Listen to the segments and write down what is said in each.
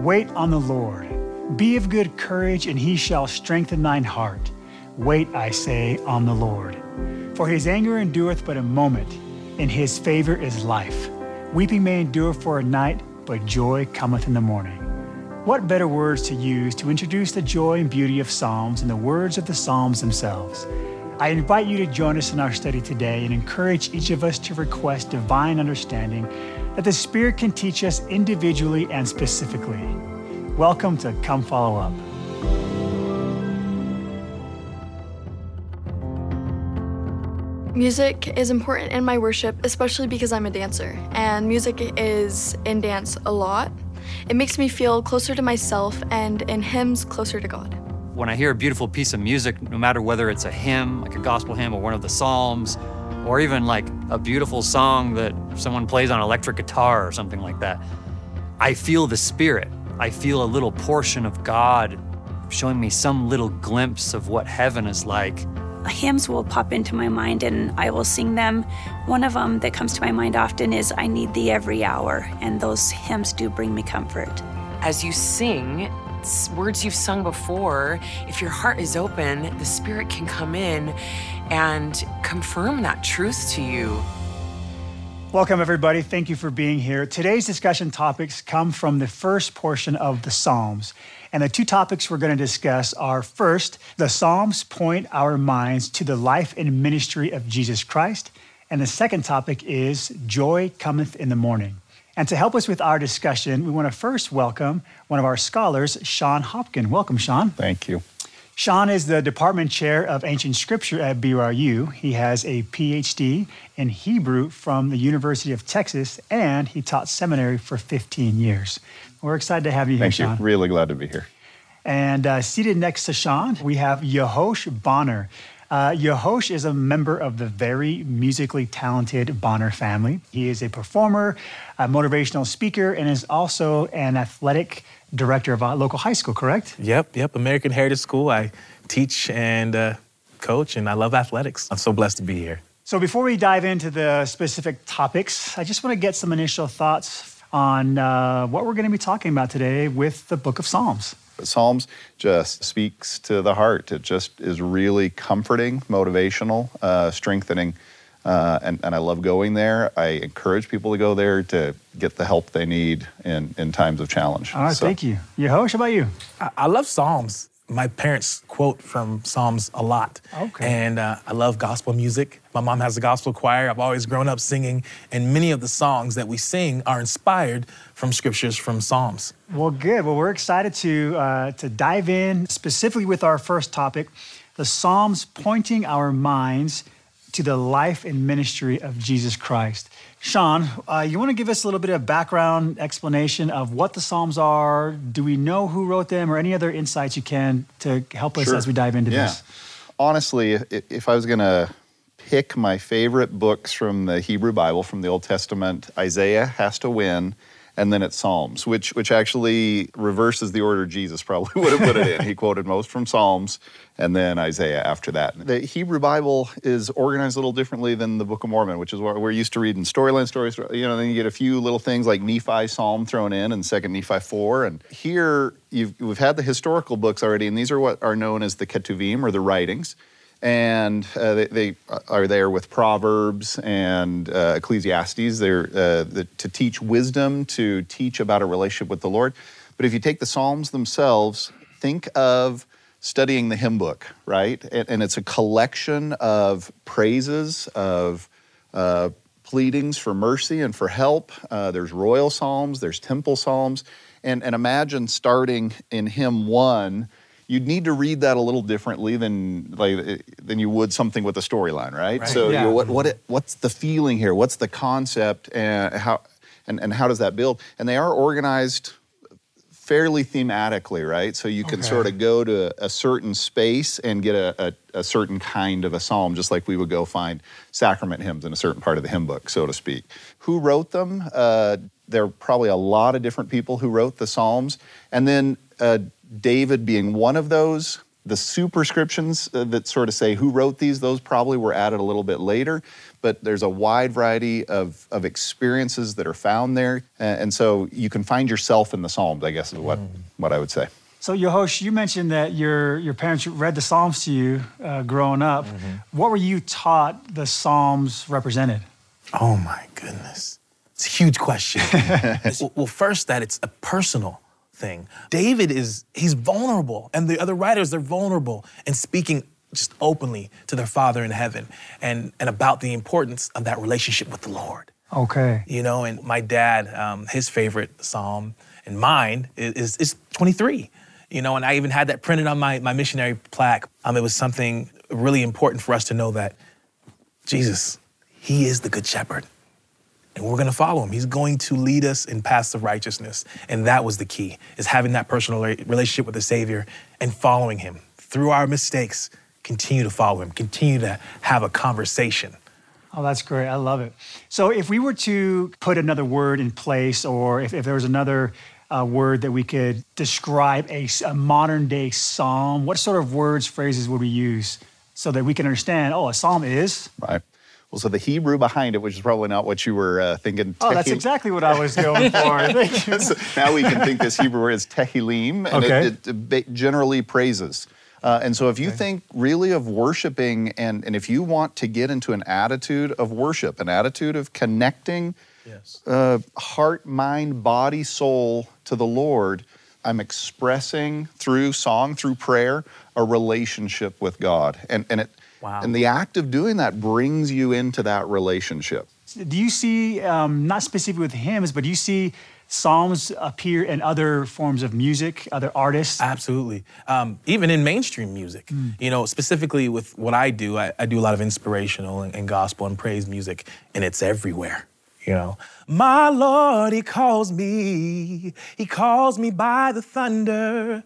Wait on the Lord. Be of good courage, and he shall strengthen thine heart. Wait, I say, on the Lord. For his anger endureth but a moment, and his favor is life. Weeping may endure for a night, but joy cometh in the morning. What better words to use to introduce the joy and beauty of Psalms than the words of the Psalms themselves? I invite you to join us in our study today and encourage each of us to request divine understanding that the Spirit can teach us individually and specifically. Welcome to Come Follow Up. Music is important in my worship, especially because I'm a dancer, and music is in dance a lot. It makes me feel closer to myself and in hymns closer to God. When I hear a beautiful piece of music, no matter whether it's a hymn, like a gospel hymn or one of the Psalms, or even like a beautiful song that someone plays on electric guitar or something like that, I feel the Spirit. I feel a little portion of God showing me some little glimpse of what heaven is like hymns will pop into my mind and I will sing them. One of them that comes to my mind often is I Need Thee Every Hour, and those hymns do bring me comfort. As you sing, words you've sung before, if your heart is open, the Spirit can come in and confirm that truth to you. Welcome, everybody. Thank you for being here. Today's discussion topics come from the first portion of the Psalms. And the two topics we're going to discuss are first, the Psalms point our minds to the life and ministry of Jesus Christ. And the second topic is Joy Cometh in the Morning. And to help us with our discussion, we want to first welcome one of our scholars, Shon Hopkin. Welcome, Shon. Thank you. Shon is the department chair of ancient scripture at BYU. He has a PhD in Hebrew from the University of Texas, and he taught seminary for 15 years. We're excited to have you Thank here, Shon. Thank you. Really glad to be here. And uh, seated next to Shon, we have Yehosh Bonner. Uh, Yehosh is a member of the very musically talented Bonner family. He is a performer, a motivational speaker, and is also an athletic director of a local high school, correct? Yep, yep. American Heritage School. I teach and uh, coach, and I love athletics. I'm so blessed to be here. So, before we dive into the specific topics, I just want to get some initial thoughts on uh, what we're going to be talking about today with the book of Psalms. Psalms just speaks to the heart. It just is really comforting, motivational, uh, strengthening. Uh, and, and I love going there. I encourage people to go there to get the help they need in, in times of challenge. All right, so. thank you. Yehosh, how about you? I, I love Psalms my parents quote from Psalms a lot. Okay. And uh, I love gospel music. My mom has a gospel choir. I've always grown up singing, and many of the songs that we sing are inspired from scriptures from Psalms. Well, good. Well, we're excited to uh, to dive in specifically with our first topic, the Psalms pointing our minds to the life and ministry of Jesus Christ. Shon, uh, you want to give us a little bit of background explanation of what the Psalms are? Do we know who wrote them, or any other insights you can to help us sure. as we dive into yeah. this? Honestly, if I was going to pick my favorite books from the Hebrew Bible, from the Old Testament, Isaiah has to win and then it's Psalms, which which actually reverses the order Jesus probably would have put it in. he quoted most from Psalms and then Isaiah after that. The Hebrew Bible is organized a little differently than the Book of Mormon, which is what we're used to reading storyline stories. You know, then you get a few little things like Nephi Psalm thrown in and Second Nephi four, and here we've had the historical books already, and these are what are known as the Ketuvim or the writings and uh, they, they, are there with Proverbs and uh, Ecclesiastes. They're uh, the, to teach wisdom, to teach about a relationship with the Lord. But if you take the Psalms themselves, think of studying the hymn book, right? And, and it's a collection of praises, of uh, pleadings for mercy and for help. Uh, there's royal psalms, there's temple psalms, and, and imagine starting in hymn one you'd need to read that a little differently than like than you would something with a storyline, right? right. So yeah. you know, what what it, what's the feeling here? What's the concept and how and, and how does that build? And they are organized fairly thematically, right? So you can okay. sort of go to a certain space and get a, a, a, certain kind of a psalm, just like we would go find sacrament hymns in a certain part of the hymn book, so to speak. Who wrote them? Uh, there are probably a lot of different people who wrote the psalms, and then uh, David being one of those, The superscriptions uh, that sort of say who wrote these, those probably were added a little bit later, but there's a wide variety of, of experiences that are found there. And, and so you can find yourself in the Psalms, I guess is what, what I would say. So, Yehosh, you mentioned that your, your parents read the Psalms to you uh, growing up. What were you taught the Psalms represented? Oh my goodness. It's a huge question. well, well, first, that it's a personal thing. David is, he's vulnerable, and the other writers, they're vulnerable and speaking just openly to their Father in heaven and, and about the importance of that relationship with the Lord. Okay. You know, and my dad, um, his favorite psalm and mine is, is, is 23. You know, and I even had that printed on my, my missionary plaque. Um, it was something really important for us to know that Jesus, He is the Good Shepherd. And we're gonna follow him. He's going to lead us in paths of righteousness. And that was the key, is having that personal relationship with the Savior and following him. Through our mistakes, continue to follow him, continue to have a conversation. Oh, that's great. I love it. So, if we were to put another word in place, or if, if there was another uh, word that we could describe a modern day psalm, what sort of words, phrases would we use so that we can understand, oh, a psalm is? Right. Well, so the Hebrew behind it, which is probably not what you were uh, thinking. Oh, that's exactly what I was going for. Thank you. So now we can think this Hebrew word is Tehillim, and Okay. it, it, ba- generally praises. Uh, and so if you think really of worshiping, and, and if you want to get into an attitude of worship, an attitude of connecting Yes. uh, heart, mind, body, soul to the Lord, I'm expressing through song, through prayer, a relationship with God. And, and, it, Wow. and the act of doing that brings you into that relationship. Do you see, um, not specifically with hymns, but do you see psalms appear in other forms of music, other artists? Absolutely. Um, even in mainstream music, you know, specifically with what I do, I, I do a lot of inspirational and, and gospel and praise music, and it's everywhere. You know, my Lord, He calls me. He calls me by the thunder.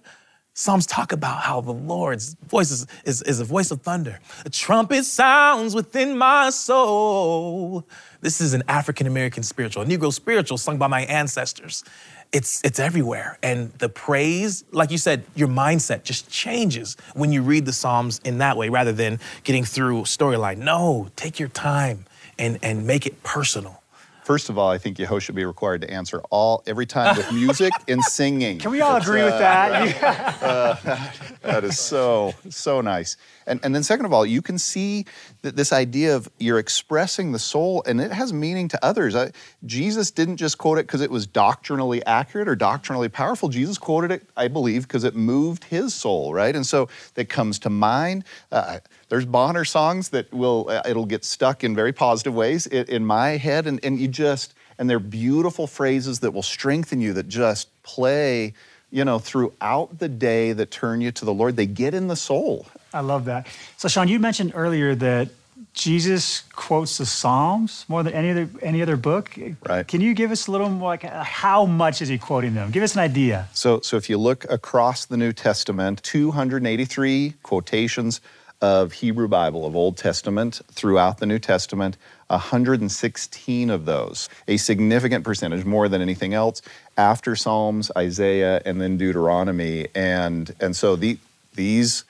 Psalms talk about how the Lord's voice is, is, is a voice of thunder. A trumpet sounds within my soul. This is an African American spiritual, a Negro spiritual sung by my ancestors. It's, it's everywhere. And the praise, like you said, your mindset just changes when you read the Psalms in that way rather than getting through storyline. No, take your time and, and make it personal. First of all, I think Yehosh should be required to answer all every time with music and singing. Can we all agree with that? That is so so nice. And and then second of all, you can see that this idea of you're expressing the soul, and it has meaning to others. I, Jesus didn't just quote it because it was doctrinally accurate or doctrinally powerful. Jesus quoted it, I believe, because it moved his soul, right? And so that comes to mind. Uh, there's Bonner songs that will uh, it'll get stuck in very positive ways in, in my head, and and you just and they're beautiful phrases that will strengthen you that just play you know, throughout the day that turn you to the Lord. They get in the soul. I love that. So, Shon, you mentioned earlier that Jesus quotes the Psalms more than any other any other book. Right. Can you give us a little more like how much is he quoting them? Give us an idea. So, so if you look across the New Testament, 283 quotations of Hebrew Bible, of Old Testament throughout the New Testament, 116 of those, a significant percentage, more than anything else, after Psalms, Isaiah, and then Deuteronomy. And, and so the, these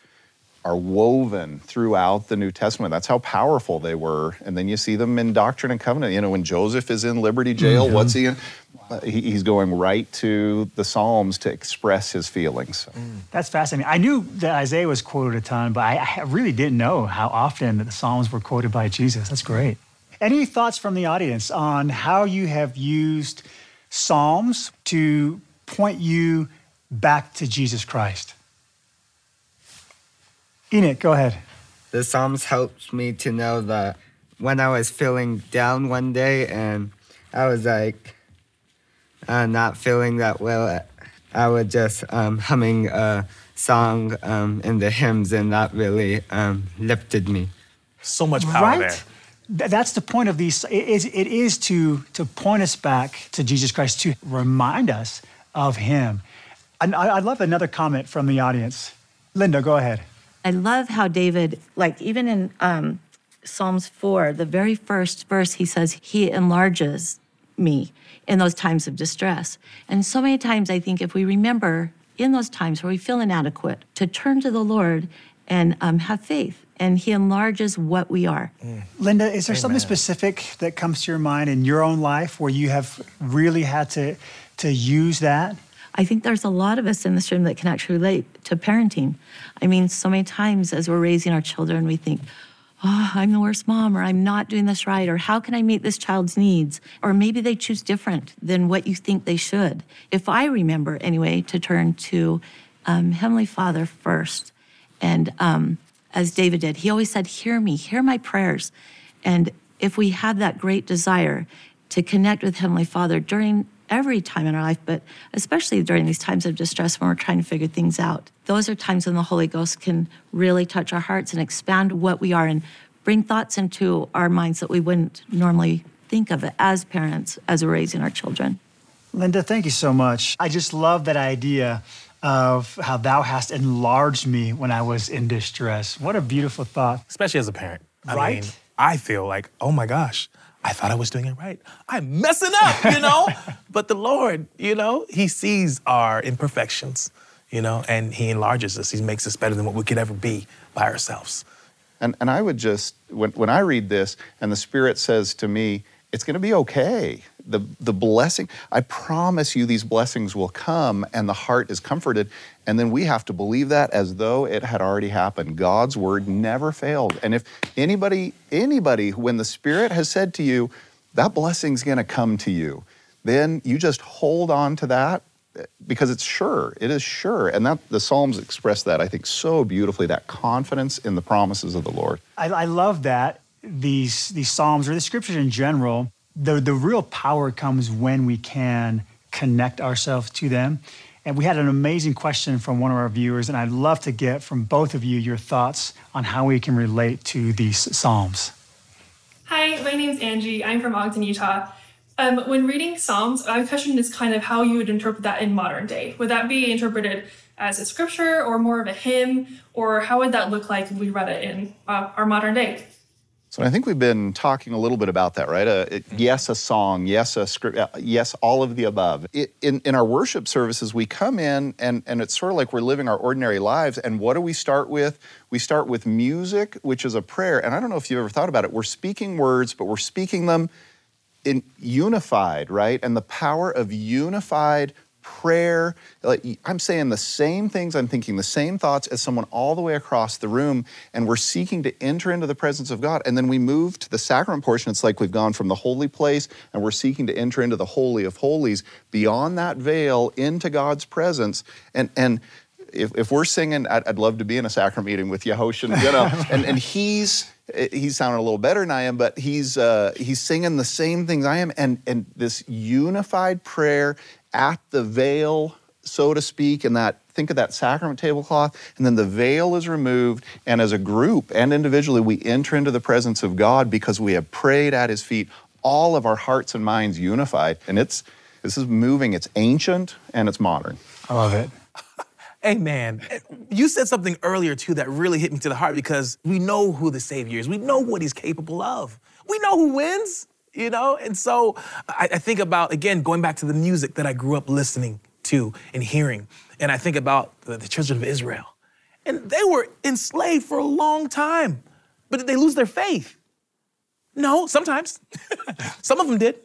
are woven throughout the New Testament. That's how powerful they were. And then you see them in Doctrine and Covenant. You know, when Joseph is in Liberty Jail, mm-hmm. what's he in? He's going right to the Psalms to express his feelings. Mm. That's fascinating. I knew that Isaiah was quoted a ton, but I, I really didn't know how often the Psalms were quoted by Jesus. That's great. Any thoughts from the audience on how you have used Psalms to point you back to Jesus Christ? Enoch, go ahead. the Psalms helped me to know that when I was feeling down one day and I was like uh, not feeling that well, I would just um, humming a song um, in the hymns, and that really um, lifted me. So much power right? there. That's the point of these. It is, it is to, to point us back to Jesus Christ, to remind us of Him. And I, I'd love another comment from the audience. Linda, go ahead. I love how David, like even in um, Psalms 4, the very first verse, he says, He enlarges me in those times of distress. And so many times, I think if we remember in those times where we feel inadequate to turn to the Lord and um, have faith. And He enlarges what we are. Linda, is there something specific that comes to your mind in your own life where you have really had to to use that? I think there's a lot of us in this room that can actually relate to parenting. I mean, so many times as we're raising our children, we think, oh, I'm the worst mom, or I'm not doing this right, or how can I meet this child's needs? Or maybe they choose different than what you think they should. If I remember, anyway, to turn to um, Heavenly Father first, and um, as David did, he always said, Hear me, hear my prayers. And if we have that great desire to connect with Heavenly Father during every time in our life, but especially during these times of distress when we're trying to figure things out. Those are times when the Holy Ghost can really touch our hearts and expand what we are and bring thoughts into our minds that we wouldn't normally think of it as parents as we're raising our children. Linda, thank you so much. I just love that idea of how thou hast enlarged me when I was in distress. What a beautiful thought. Especially as a parent. I Right? mean, I feel like, oh my gosh, I thought I was doing it right. I'm messing up, you know? but the Lord, you know, He sees our imperfections, you know, and He enlarges us. He makes us better than what we could ever be by ourselves. And, and I would just, when, when I read this and the Spirit says to me, it's going to be okay. The, the blessing, I promise you these blessings will come and the heart is comforted. And then we have to believe that as though it had already happened. God's word never failed. And if anybody, anybody, when the Spirit has said to you, that blessing's to come to you, then you just hold on to that eh, because it's sure. It is sure. And that the Psalms express that, I think, so beautifully, that confidence in the promises of the Lord. I, I love that these these psalms or the scriptures in general. The the real power comes when we can connect ourselves to them. And we had an amazing question from one of our viewers, and I'd love to get from both of you your thoughts on how we can relate to these psalms. Hi, my name's Angie. I'm from Ogden, Utah. Um, when reading Psalms, my question is kind of how you would interpret that in modern day. Would that be interpreted as a scripture or more of a hymn, or how would that look like if we read it in uh, our modern day? So I think we've been talking a little bit about that, right? Uh, it- yes, a song, yes, a script, uh, yes, all of the above. It, in, in our worship services, we come in and, and it's sort of like we're living our ordinary lives. And what do we start with? We start with music, which is a prayer. And I don't know if you've ever thought about it. We're speaking words, but we're speaking them in unified, right? And the power of unified prayer. Like I'm saying the same things, I'm thinking the same thoughts as someone all the way across the room, and we're seeking to enter into the presence of God. And then we move to the sacrament portion. It's like we've gone from the holy place and we're seeking to enter into the holy of holies, beyond that veil into God's presence. And and if, if we're singing, I'd, I'd love to be in a sacrament meeting with Yehoshin, you know, and, and he's he's sounding a little better than I am, but he's uh, he's singing the same things I am, and and this unified prayer at the veil, so to speak, and that think of that sacrament tablecloth, and then the veil is removed, and as a group and individually, we enter into the presence of God because we have prayed at His feet, all of our hearts and minds unified, and it's this is moving. It's ancient and it's modern. I love it. Hey man, you said something earlier too that really hit me to the heart because we know who the Savior is. We know what He's capable of. We know who wins, you know? And so I, I think about, again, going back to the music that I grew up listening to and hearing. And I think about the, the children of Israel. And they were enslaved for a long time, but did they lose their faith? No, sometimes. Some of them did.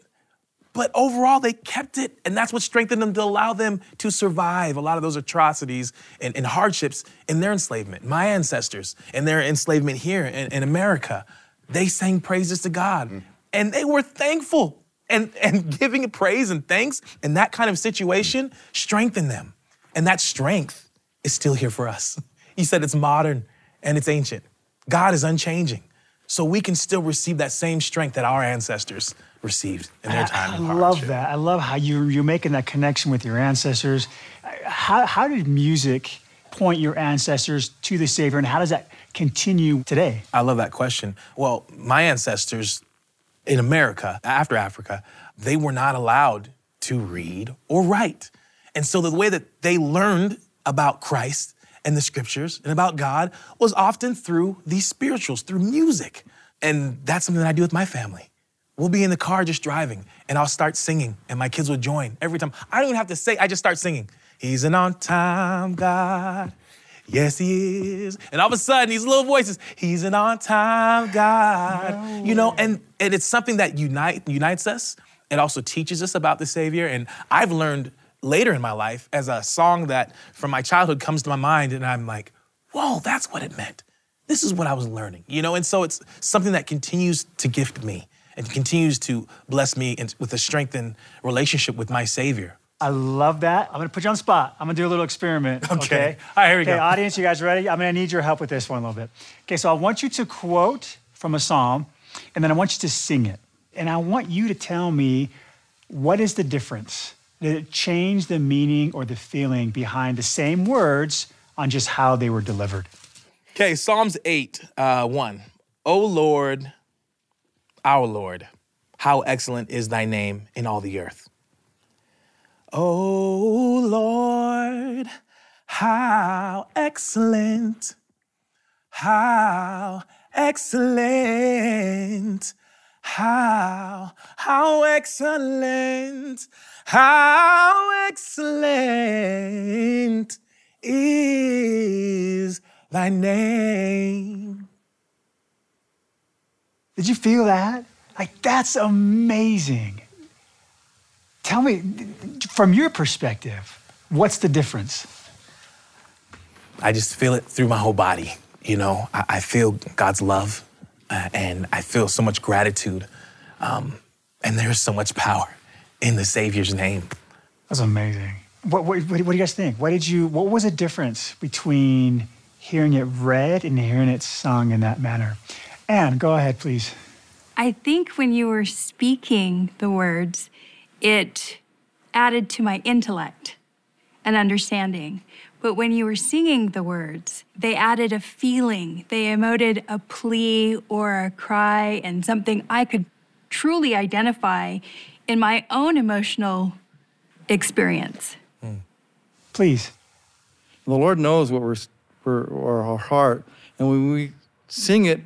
But overall, they kept it, and that's what strengthened them to allow them to survive a lot of those atrocities and, and hardships in their enslavement. My ancestors and their enslavement here in, in America, they sang praises to God, mm. And they were thankful. And, and giving praise and thanks in that kind of situation strengthened them. And that strength is still here for us. He said it's modern and it's ancient. God is unchanging. So we can still receive that same strength that our ancestors received in their time I of love that. I love how you, you're making that connection with your ancestors. How, how did music point your ancestors to the Savior, and how does that continue today? I love that question. Well, my ancestors in America, after Africa, they were not allowed to read or write. And so the way that they learned about Christ and the scriptures and about God was often through these spirituals, through music. And that's something that I do with my family. we'll be in the car just driving, and I'll start singing, and my kids will join every time. I don't even have to say, I just start singing. He's an on time God. Yes, he is. And all of a sudden, these little voices, he's an on time God. You know, and, and it's something that unite, unites us. It also teaches us about the Savior. And I've learned later in my life as a song that from my childhood comes to my mind, and I'm like, whoa, that's what it meant. This is what I was learning, you know? And so it's something that continues to gift me and continues to bless me with a strengthened relationship with my Savior. I love that. I'm gonna put you on the spot. I'm gonna do a little experiment. Okay. Okay. All right, here we okay, go. audience, you guys ready? I'm gonna need your help with this one a little bit. Okay, so I want you to quote from a psalm, and then I want you to sing it. And I want you to tell me what is the difference? Did it change the meaning or the feeling behind the same words on just how they were delivered? Okay, Psalms 8, uh, 1. O Lord, our Lord, how excellent is thy name in all the earth. O Lord, how excellent, how excellent, how, how excellent, how excellent is thy name. Did you feel that? Like, that's amazing. Tell me, from your perspective, what's the difference? I just feel it through my whole body. You know, I, I feel God's love uh, and I feel so much gratitude. Um, and there's so much power in the Savior's name. That's amazing. What, what, what do you guys think? What did you? What was the difference between hearing it read and hearing it sung in that manner? Anne, go ahead, please. I think when you were speaking the words, it added to my intellect and understanding. But when you were singing the words, they added a feeling. They emoted a plea or a cry and something I could truly identify in my own emotional experience. Please. The Lord knows what we're, we're or our heart, and when we sing it,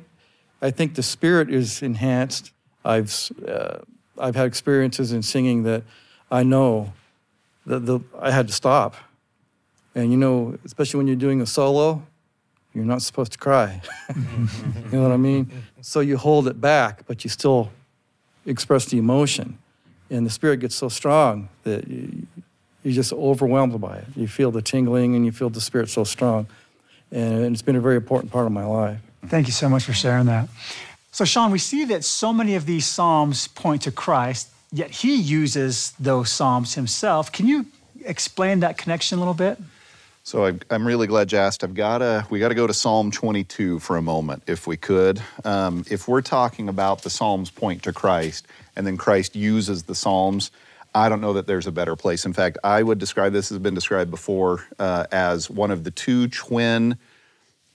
I think the spirit is enhanced. I've uh, I've had experiences in singing that I know that the I had to stop, and you know, especially when you're doing a solo, you're not supposed to cry. you know what I mean? So you hold it back, but you still express the emotion, and the spirit gets so strong that you, you're just overwhelmed by it. You feel the tingling, and you feel the spirit so strong, and it's been a very important part of my life. Thank you so much for sharing that. So, Shon, we see that so many of these Psalms point to Christ, yet he uses those Psalms himself. Can you explain that connection a little bit? So I, I'm really glad you asked. I've got to, we got to go to Psalm 22 for a moment, if we could. Um, if we're talking about the Psalms point to Christ, and then Christ uses the Psalms, I don't know that there's a better place. In fact, I would describe this has been described before uh, as one of the two twin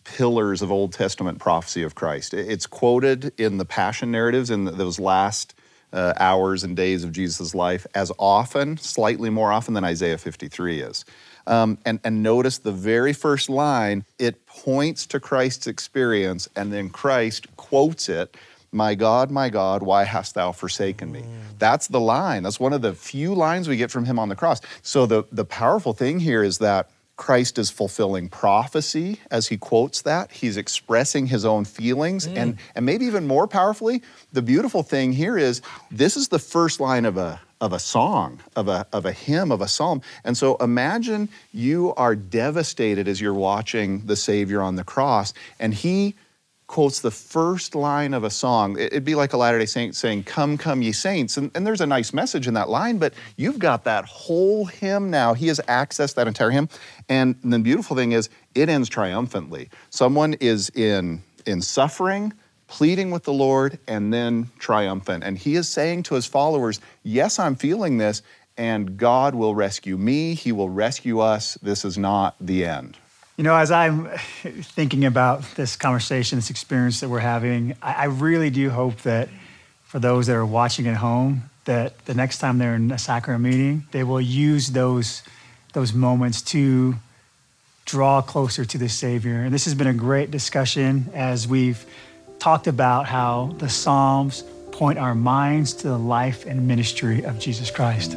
pillars of Old Testament prophecy of Christ. It's quoted in the Passion narratives in those last uh, hours and days of Jesus' life as often, slightly more often than Isaiah 53 is. Um, and, and notice the very first line, it points to Christ's experience, and then Christ quotes it My God, my God, why hast thou forsaken me? That's the line. That's one of the few lines we get from him on the cross. So the, the powerful thing here is that Christ is fulfilling prophecy as he quotes that. He's expressing his own feelings. And, mm. and maybe even more powerfully, the beautiful thing here is this is the first line of a, of a song, of a, of a hymn, of a psalm. And so imagine you are devastated as you're watching the Savior on the cross, and he quotes the first line of a song. It- It'd be like a Latter day Saint saying, Come, come, ye saints. And, and there's a nice message in that line, but you've got that whole hymn now. He has accessed that entire hymn. And the beautiful thing is, it ends triumphantly. Someone is in, in suffering, pleading with the Lord, and then triumphant. And he is saying to his followers, Yes, I'm feeling this, and God will rescue me. He will rescue us. This is not the end. You know, as I'm thinking about this conversation, this experience that we're having, I, really do hope that for those that are watching at home, that the next time they're in a sacrament meeting, they will use those those moments to draw closer to the Savior. And this has been a great discussion as we've talked about how the Psalms point our minds to the life and ministry of Jesus Christ.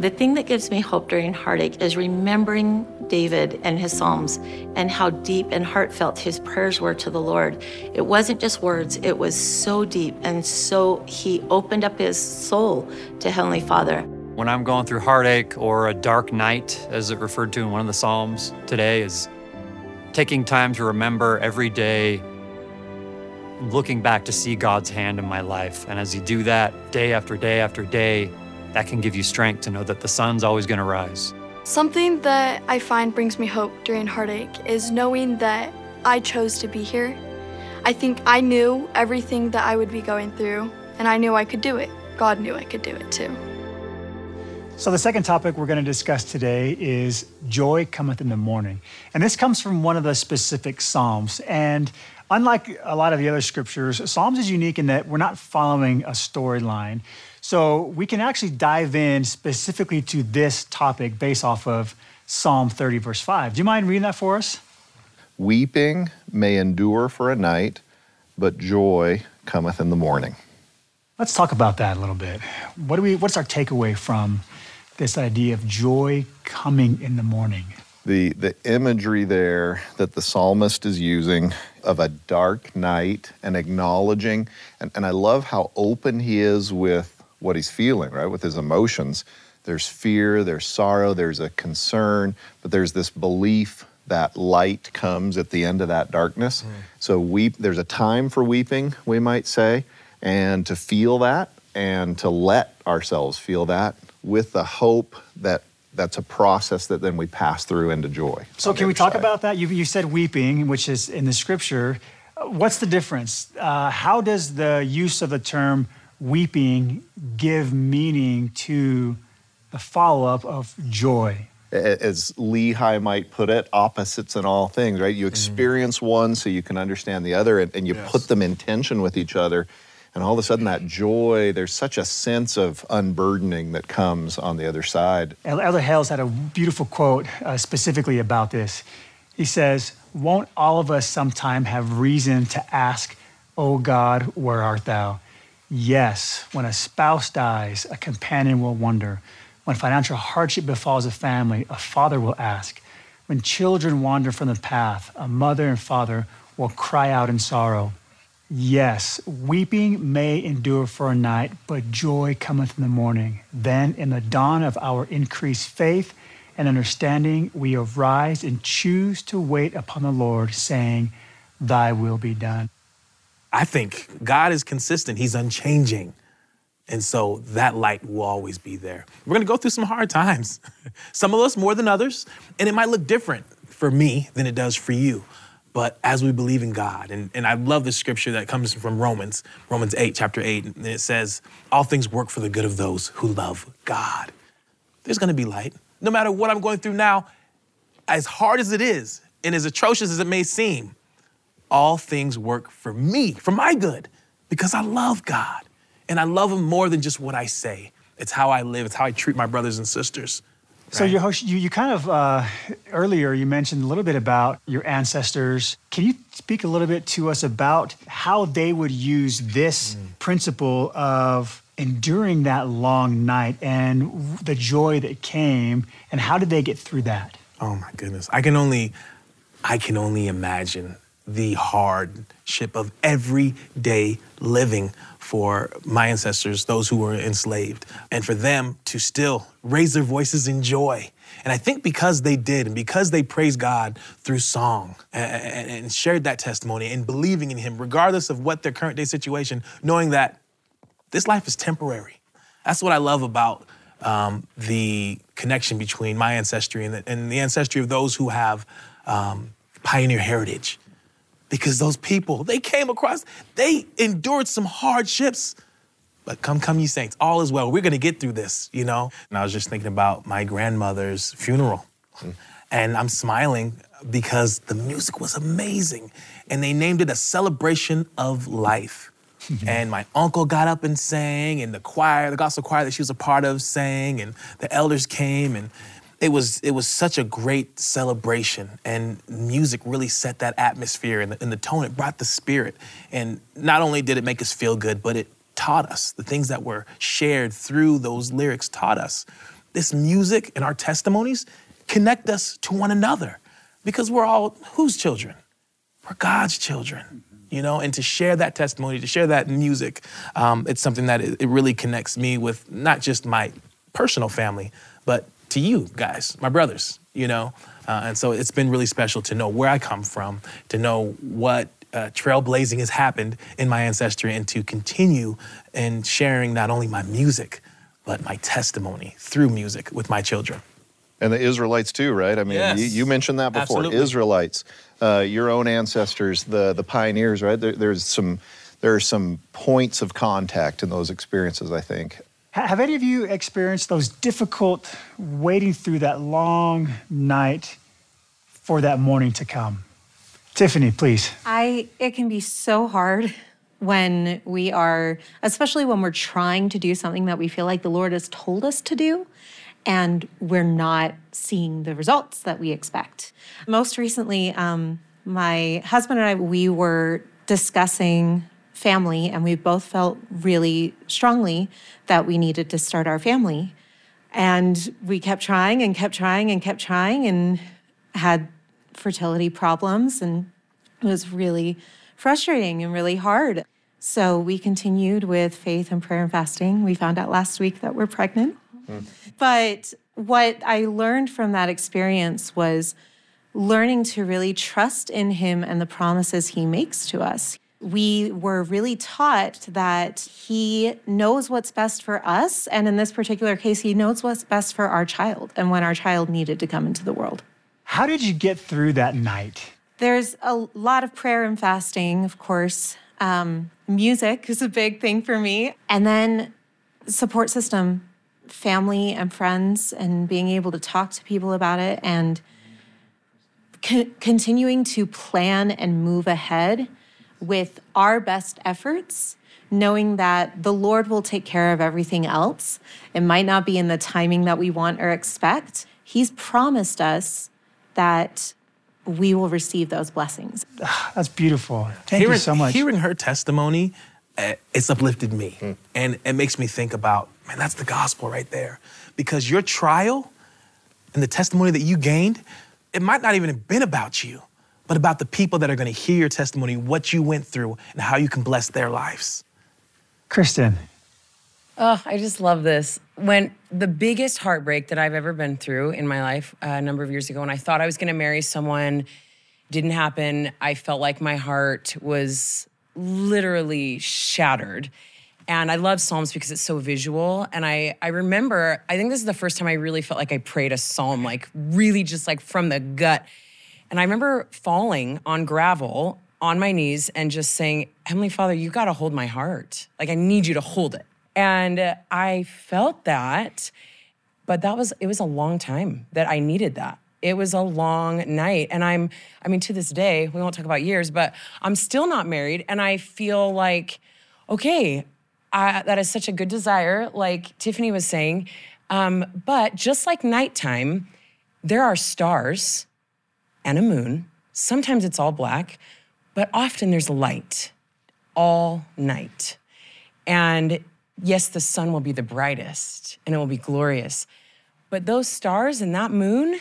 The thing that gives me hope during heartache is remembering David and his Psalms and how deep and heartfelt his prayers were to the Lord. It wasn't just words, it was so deep. And so he opened up his soul to Heavenly Father. When I'm going through heartache or a dark night, as it referred to in one of the Psalms today, is taking time to remember every day, looking back to see God's hand in my life. And as you do that day after day after day, that can give you strength to know that the sun's always going to rise. Something that I find brings me hope during heartache is knowing that I chose to be here. I think I knew everything that I would be going through, and I knew I could do it. God knew I could do it too. So, the second topic we're going to discuss today is joy cometh in the morning. And this comes from one of the specific Psalms. And unlike a lot of the other scriptures, Psalms is unique in that we're not following a storyline. So, we can actually dive in specifically to this topic based off of Psalm 30, verse 5. Do you mind reading that for us? Weeping may endure for a night, but joy cometh in the morning. Let's talk about that a little bit. What do we what's our takeaway from this idea of joy coming in the morning. The, the imagery there that the psalmist is using of a dark night and acknowledging, and, and I love how open he is with what he's feeling, right? With his emotions. There's fear, there's sorrow, there's a concern, but there's this belief that light comes at the end of that darkness. Mm. So weep, there's a time for weeping, we might say, and to feel that and to let ourselves feel that with the hope that that's a process that then we pass through into joy. So, can we talk side. about that? You, you said weeping, which is in the scripture. What's the difference? Uh, how does the use of the term weeping give meaning to the follow up of joy? As Lehi might put it, opposites in all things, right? You mm-hmm. experience mm-hmm. one so you can understand the other, and, and you yes. put them in tension with each other and all of a sudden that joy there's such a sense of unburdening that comes on the other side elder hales had a beautiful quote uh, specifically about this he says won't all of us sometime have reason to ask o god where art thou yes when a spouse dies a companion will wonder when financial hardship befalls a family a father will ask when children wander from the path a mother and father will cry out in sorrow Yes, weeping may endure for a night, but joy cometh in the morning. Then, in the dawn of our increased faith and understanding, we arise and choose to wait upon the Lord, saying, Thy will be done. I think God is consistent, He's unchanging. And so that light will always be there. We're gonna go through some hard times, some of us more than others, and it might look different for me than it does for you but as we believe in God. And, and I love the scripture that comes from Romans, Romans 8, chapter 8, and it says, All things work for the good of those who love God. There's gonna be light. No matter what I'm going through now, as hard as it is, and as atrocious as it may seem, all things work for me, for my good, because I love God. And I love Him more than just what I say. It's how I live, it's how I treat my brothers and sisters. So you, you, you kind of uh, earlier you mentioned a little bit about your ancestors. Can you speak a little bit to us about how they would use this mm. principle of enduring that long night and the joy that came, and how did they get through that? Oh my goodness, I can only, I can only imagine the hardship of everyday living for my ancestors, those who were enslaved, and for them to still raise their voices in joy. And I think because they did, and because they praised God through song and, and shared that testimony and believing in Him, regardless of what their current day situation, knowing that this life is temporary. That's what I love about um, the connection between my ancestry and the, and the ancestry of those who have um, pioneer heritage because those people, they came across, they endured some hardships. But come, come, you saints, all is well. We're gonna get through this, you know? And I was just thinking about my grandmother's funeral. Mm. And I'm smiling because the music was amazing. And they named it a celebration of life. and my uncle got up and sang, and the choir, the gospel choir that she was a part of, sang, and the elders came, and it was it was such a great celebration and music really set that atmosphere and the, and the tone it brought the spirit and not only did it make us feel good but it taught us, the things that were shared through those lyrics taught us. This music and our testimonies connect us to one another because we're all whose children? We're God's children, you know, and to share that testimony, to share that music, um, it's something that it, it really connects me with not just my personal family, but to you guys, my brothers, you know. Uh, and so it's been really special to know where I come from, to know what uh, trailblazing has happened in my ancestry, and to continue in sharing not only my music, but my testimony through music with my children. And the Israelites too, right? I mean, Yes. you, you mentioned that before. Absolutely. Israelites, uh, your own ancestors, the the pioneers, right? There, there's some there are some points of contact in those experiences. I think. Ha- Have any of you experienced those difficult waiting through that long night for that morning to come? Tiffany, please. I it can be so hard when we are especially when we're trying to do something that we feel like the Lord has told us to do and we're not seeing the results that we expect. Most recently um, my husband and I we were discussing family and we both felt really strongly that we needed to start our family. And we kept trying and kept trying and kept trying and had fertility problems and it was really frustrating and really hard. So we continued with faith and prayer and fasting. We found out last week that we're pregnant. Hmm. But what I learned from that experience was learning to really trust in Him and the promises He makes to us. We were really taught that He knows what's best for us. And in this particular case, He knows what's best for our child and when our child needed to come into the world. How did you get through that night? There's a lot of prayer and fasting, of course. Um, music is a big thing for me. And then support system, family and friends, and being able to talk to people about it and co- continuing to plan and move ahead with our best efforts, knowing that the Lord will take care of everything else. It might not be in the timing that we want or expect. He's promised us that we will receive those blessings. That's beautiful. Thank hearing, you so much. Hearing her testimony, uh, it's uplifted me. And it makes me think about, man, that's the gospel right there. Because your trial and the testimony that you gained, it might not even have been about you, but about the people that are going to hear your testimony, what you went through, and how you can bless their lives. Kristen. Oh, I just love this. When the biggest heartbreak that I've ever been through in my life uh, a number of years ago, when I thought I was going to marry someone, didn't happen. I felt like my heart was literally shattered. And I love Psalms because it's so visual. And I, I remember, I think this is the first time I really felt like I prayed a psalm, like really just like from the gut. And I remember falling on gravel on my knees and just saying, Heavenly Father, you got to hold my heart. Like, I need you to hold it. And I felt that, but that was, it was a long time that I needed that. It was a long night. And I'm, I mean, to this day, we won't talk about years, but I'm still not married. And I feel like, okay, I, that is such a good desire, like Tiffany was saying. Um, but just like nighttime, there are stars and a moon. Sometimes it's all black, but often there's light all night. And yes, the sun will be the brightest and it will be glorious. But those stars and that moon,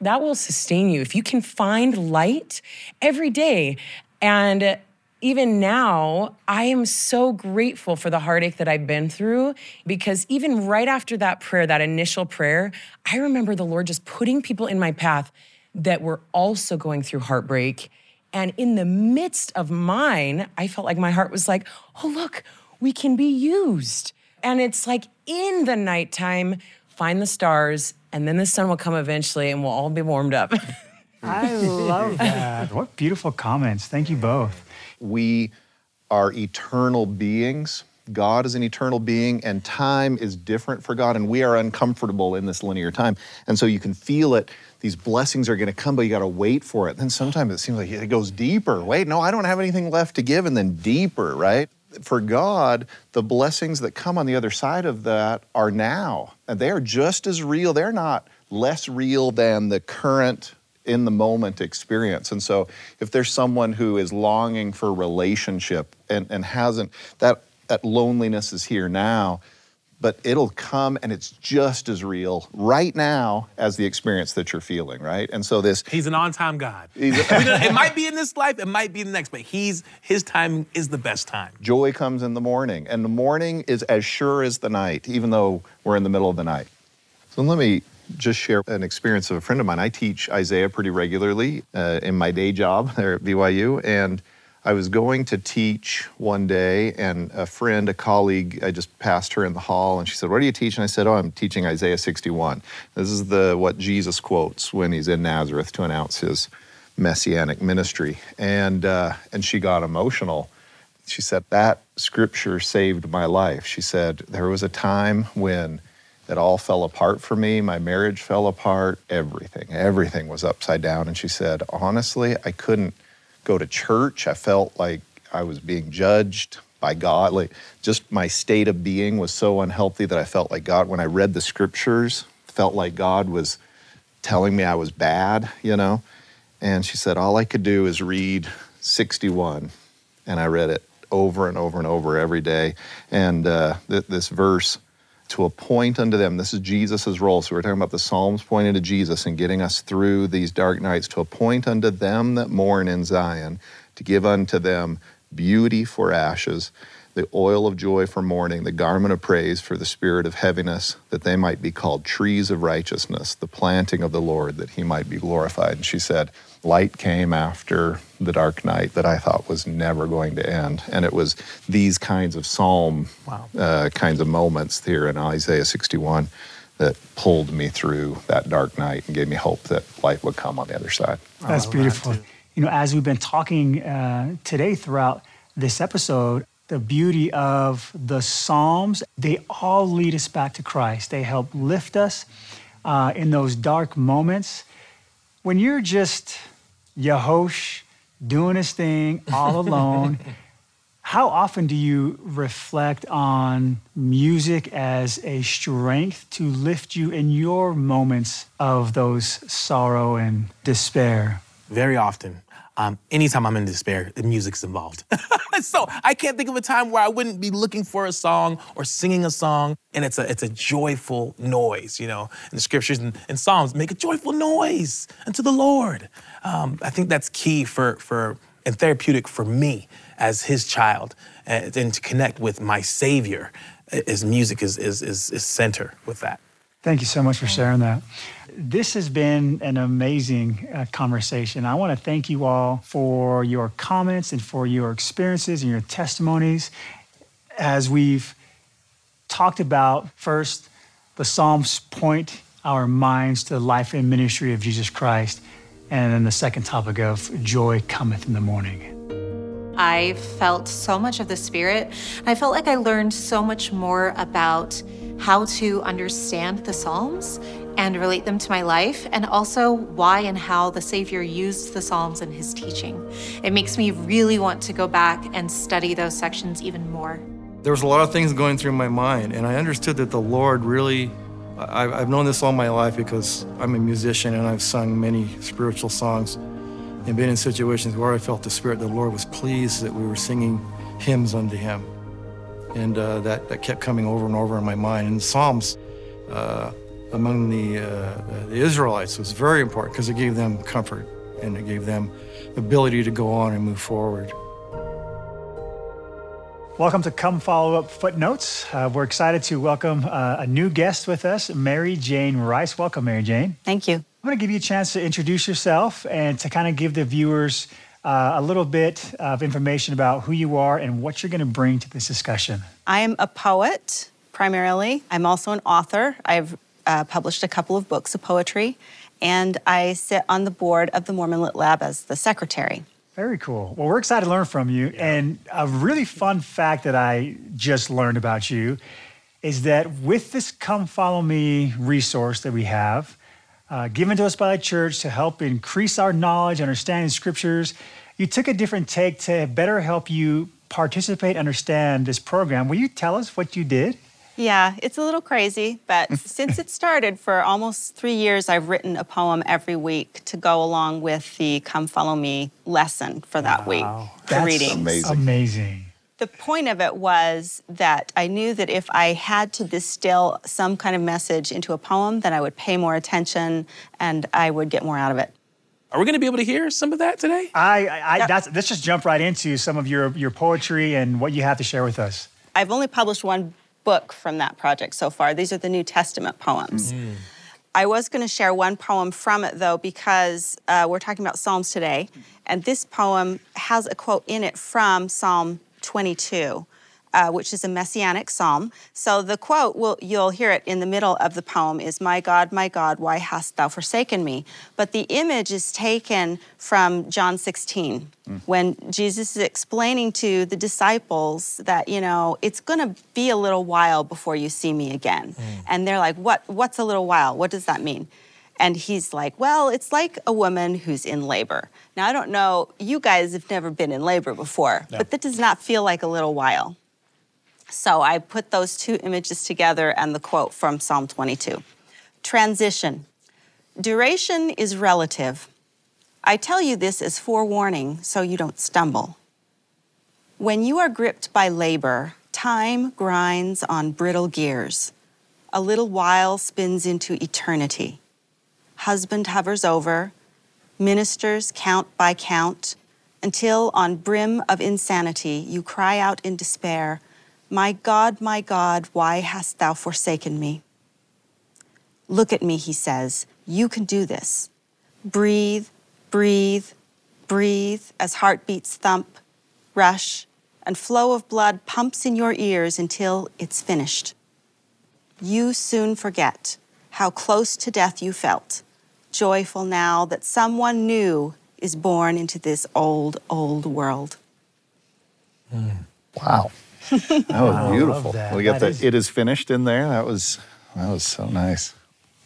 that will sustain you. If you can find light every day. And even now, I am so grateful for the heartache that I've been through because even right after that prayer, that initial prayer, I remember the Lord just putting people in my path that were also going through heartbreak. And in the midst of mine, I felt like my heart was like, oh, look, we can be used. And it's like in the nighttime, find the stars, and then the sun will come eventually and we'll all be warmed up. I love that. what beautiful comments. Thank you both. We are eternal beings. God is an eternal being, and time is different for God, and we are uncomfortable in this linear time. And so you can feel it. These blessings are going to come, but you got to wait for it. Then sometimes it seems like it goes deeper. Wait, no, I don't have anything left to give, and then deeper, right? For God, the blessings that come on the other side of that are now, and they are just as real. They're not less real than the current in the moment experience. And so if there's someone who is longing for relationship and, and hasn't, that that loneliness is here now, but it'll come and it's just as real right now as the experience that you're feeling, right? And so this He's an on-time God. He's- We don't- it might be in this life, it might be in the next, but he's his time is the best time. joy comes in the morning, and the morning is as sure as the night, even though we're in the middle of the night. So let me just share an experience of a friend of mine. I teach Isaiah pretty regularly uh, in my day job there at BYU, and I was going to teach one day, and a friend, a colleague, I just passed her in the hall, and she said, "What are you teaching?" I said, "Oh, I'm teaching Isaiah 61. This is the what Jesus quotes when he's in Nazareth to announce his messianic ministry." And uh, and she got emotional she said that scripture saved my life she said there was a time when it all fell apart for me my marriage fell apart everything everything was upside down and she said honestly i couldn't go to church. I felt like i was being judged by god. Like just my state of being was so unhealthy that i felt like god when i read the scriptures felt like god was telling me i was bad you know? And she said all i could do is read 61 and I read it over and over and over every day. And uh, th- this verse, to appoint unto them, this is Jesus' role. So we're talking about the Psalms pointing to Jesus and getting us through these dark nights, to appoint unto them that mourn in Zion, to give unto them beauty for ashes, the oil of joy for mourning, the garment of praise for the spirit of heaviness, that they might be called trees of righteousness, the planting of the Lord, that he might be glorified. And she said, Light came after the dark night that I thought was never going to end. And it was these kinds of psalm uh, kinds of moments here in Isaiah 61 that pulled me through that dark night and gave me hope that light would come on the other side. That's beautiful. You know, as we've been talking uh, today throughout this episode, the beauty of the Psalms, they all lead us back to Christ. They help lift us uh, in those dark moments. When you're just Yahosh doing his thing all alone, how often do you reflect on music as a strength to lift you in your moments of those sorrow and despair? Very often. Um, anytime I'm in despair, the music's involved. so I can't think of a time where I wouldn't be looking for a song or singing a song, and it's a it's a joyful noise. You know, in the scriptures and, and Psalms, make a joyful noise unto the Lord. Um, I think that's key for for and therapeutic for me as His child, and, and to connect with my Savior. Is music is is, is center with that. Thank you so much for sharing that. This has been an amazing uh, conversation. I want to thank you all for your comments and for your experiences and your testimonies as we've talked about first the Psalms point our minds to the life and ministry of Jesus Christ, and then the second topic of joy cometh in the morning. I felt so much of the Spirit. I felt like I learned so much more about how to understand the Psalms and relate them to my life, and also why and how the Savior used the Psalms in his teaching. It makes me really want to go back and study those sections even more. There was a lot of things going through my mind, and I understood that the Lord really. I, I've known this all my life because I'm a musician and I've sung many spiritual songs and been in situations where I felt the Spirit, the Lord was pleased that we were singing hymns unto Him. And uh, that, that kept coming over and over in my mind. And Psalms uh, among the, uh, the Israelites was very important because it gave them comfort and it gave them ability to go on and move forward. Welcome to Come Follow Up Footnotes. Uh, we're excited to welcome uh, a new guest with us, Mary Jane Rice. Welcome, Mary Jane. Thank you. I'm going to give you a chance to introduce yourself and to kind of give the viewers uh, a little bit of information about who you are and what you're going to bring to this discussion. I am a poet primarily. I'm also an author. I've uh, published a couple of books of poetry, and I sit on the board of the Mormon Lit Lab as the secretary. Very cool. Well, we're excited to learn from you. And a really fun fact that I just learned about you is that with this Come Follow Me resource that we have, uh, given to us by the church to help increase our knowledge, understanding scriptures, you took a different take to better help you participate, understand this program. Will you tell us what you did? Yeah, it's a little crazy, but since it started for almost three years, I've written a poem every week to go along with the Come Follow Me lesson for that week. The That's reading. Amazing. The point of it was that I knew that if I had to distill some kind of message into a poem, then I would pay more attention and I would get more out of it. Are we going to be able to hear some of that today? I, I, I that's, let's just jump right into some of your, your poetry and what you have to share with us. I've only published one book from that project so far. These are the New Testament poems. Mm. I was going to share one poem from it though, because uh, we're talking about Psalms today, and this poem has a quote in it from Psalm 22, uh, which is a messianic psalm. So the quote, will, you'll hear it in the middle of the poem, is My God, my God, why hast thou forsaken me? But the image is taken from John 16, when Jesus is explaining to the disciples that, you know, it's going to be a little while before you see me again. And they're like, what, what's a little while? What does that mean? And he's like, Well, it's like a woman who's in labor. Now, I don't know, you guys have never been in labor before, but that does not feel like a little while. So I put those two images together and the quote from Psalm 22 Transition. Duration is relative. I tell you this as forewarning so you don't stumble. When you are gripped by labor, time grinds on brittle gears. A little while spins into eternity. Husband hovers over, ministers count by count, until on brim of insanity you cry out in despair, My God, my God, why hast thou forsaken me? Look at me, he says, you can do this. Breathe, breathe, breathe as heartbeats thump, rush, and flow of blood pumps in your ears until it's finished. You soon forget how close to death you felt, joyful now that someone new is born into this old, old world. Hmm. Wow. That was Wow, I beautiful. love that. We got That the is- it is finished in there. That was that was so nice.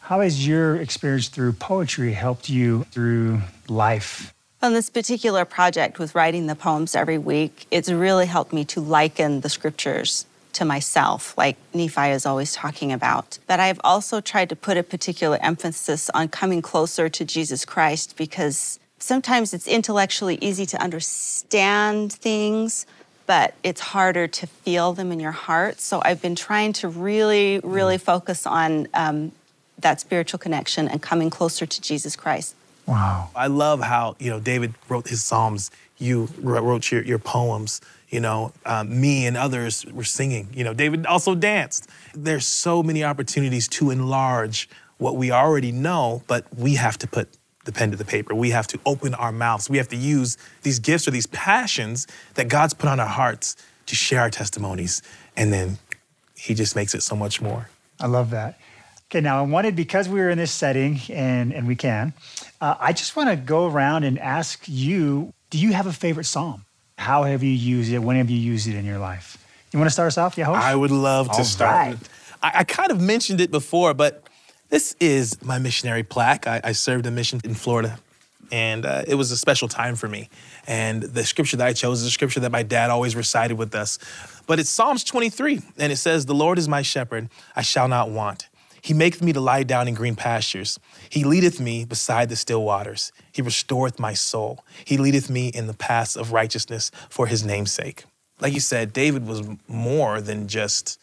How has your experience through poetry helped you through life? On this particular project with writing the poems every week, it's really helped me to liken the scriptures to myself, like Nephi is always talking about. But I've also tried to put a particular emphasis on coming closer to Jesus Christ because sometimes it's intellectually easy to understand things, but it's harder to feel them in your heart. So I've been trying to really, really focus on um, that spiritual connection and coming closer to Jesus Christ. Wow. I love how, you know, David wrote his Psalms, you wrote your, your poems, you know, um, me and others were singing. You know, David also danced. There's so many opportunities to enlarge what we already know, but we have to put the pen to the paper. We have to open our mouths. We have to use these gifts or these passions that God's put on our hearts to share our testimonies. And then he just makes it so much more. I love that. Okay, now I wanted, because we were in this setting and, and we can, uh, I just want to go around and ask you do you have a favorite psalm? How have you used it? When have you used it in your life? You want to start us off, Yahosh? I would love to All start. right. I, I kind of mentioned it before, but this is my missionary plaque. I, I served a mission in Florida, and uh, it was a special time for me. And the scripture that I chose is a scripture that my dad always recited with us. But it's Psalms 23, and it says, The Lord is my shepherd, I shall not want. He maketh me to lie down in green pastures. He leadeth me beside the still waters. He restoreth my soul. He leadeth me in the paths of righteousness for his name's sake. Like you said, David was more than just,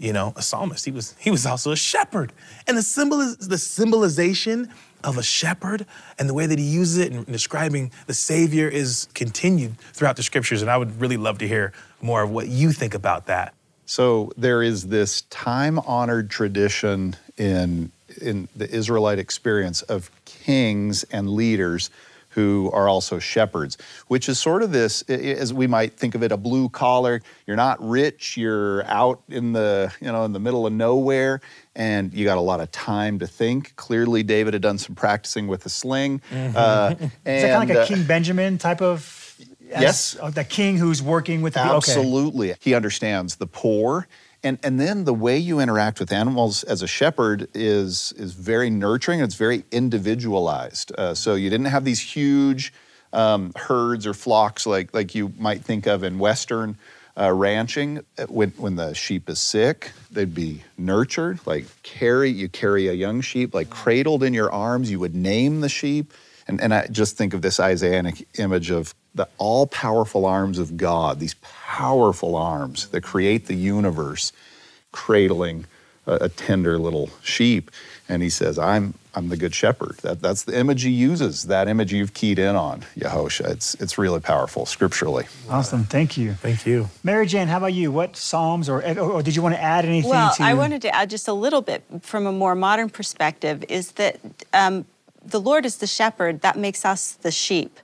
you know, a psalmist. He was he was also a shepherd. And the symbol is the symbolization of a shepherd and the way that he uses it in describing the Savior is continued throughout the scriptures. And I would really love to hear more of what you think about that. So there is this time-honored tradition in in the Israelite experience of kings and leaders who are also shepherds, which is sort of this, as we might think of it, a blue collar. You're not rich. You're out in the you know in the middle of nowhere, and you got a lot of time to think. Clearly, David had done some practicing with a sling. Uh, Is that kind of like and, a uh, King Benjamin type of? Yes. the king who's working with the okay. Absolutely. He understands the poor. And, and then the way you interact with animals as a shepherd is, is very nurturing. It's very individualized. Uh, so you didn't have these huge um, herds or flocks like, like you might think of in Western uh, ranching. Uh, When, when the sheep is sick, they'd be nurtured. Like carry, you carry a young sheep, like cradled in your arms. You would name the sheep. And, and I just think of this Isaiah image of the all powerful arms of God, these powerful arms that create the universe, cradling a, a tender little sheep. And he says, I'm, I'm the good shepherd. That, that's the image he uses, that image you've keyed in on, Yahosha. It's, it's really powerful scripturally. Awesome. Thank you. Thank you. Mary Jane, how about you? What Psalms or, or did you want to add anything Well, to I wanted to add just a little bit from a more modern perspective is that um, the Lord is the shepherd, that makes us the sheep.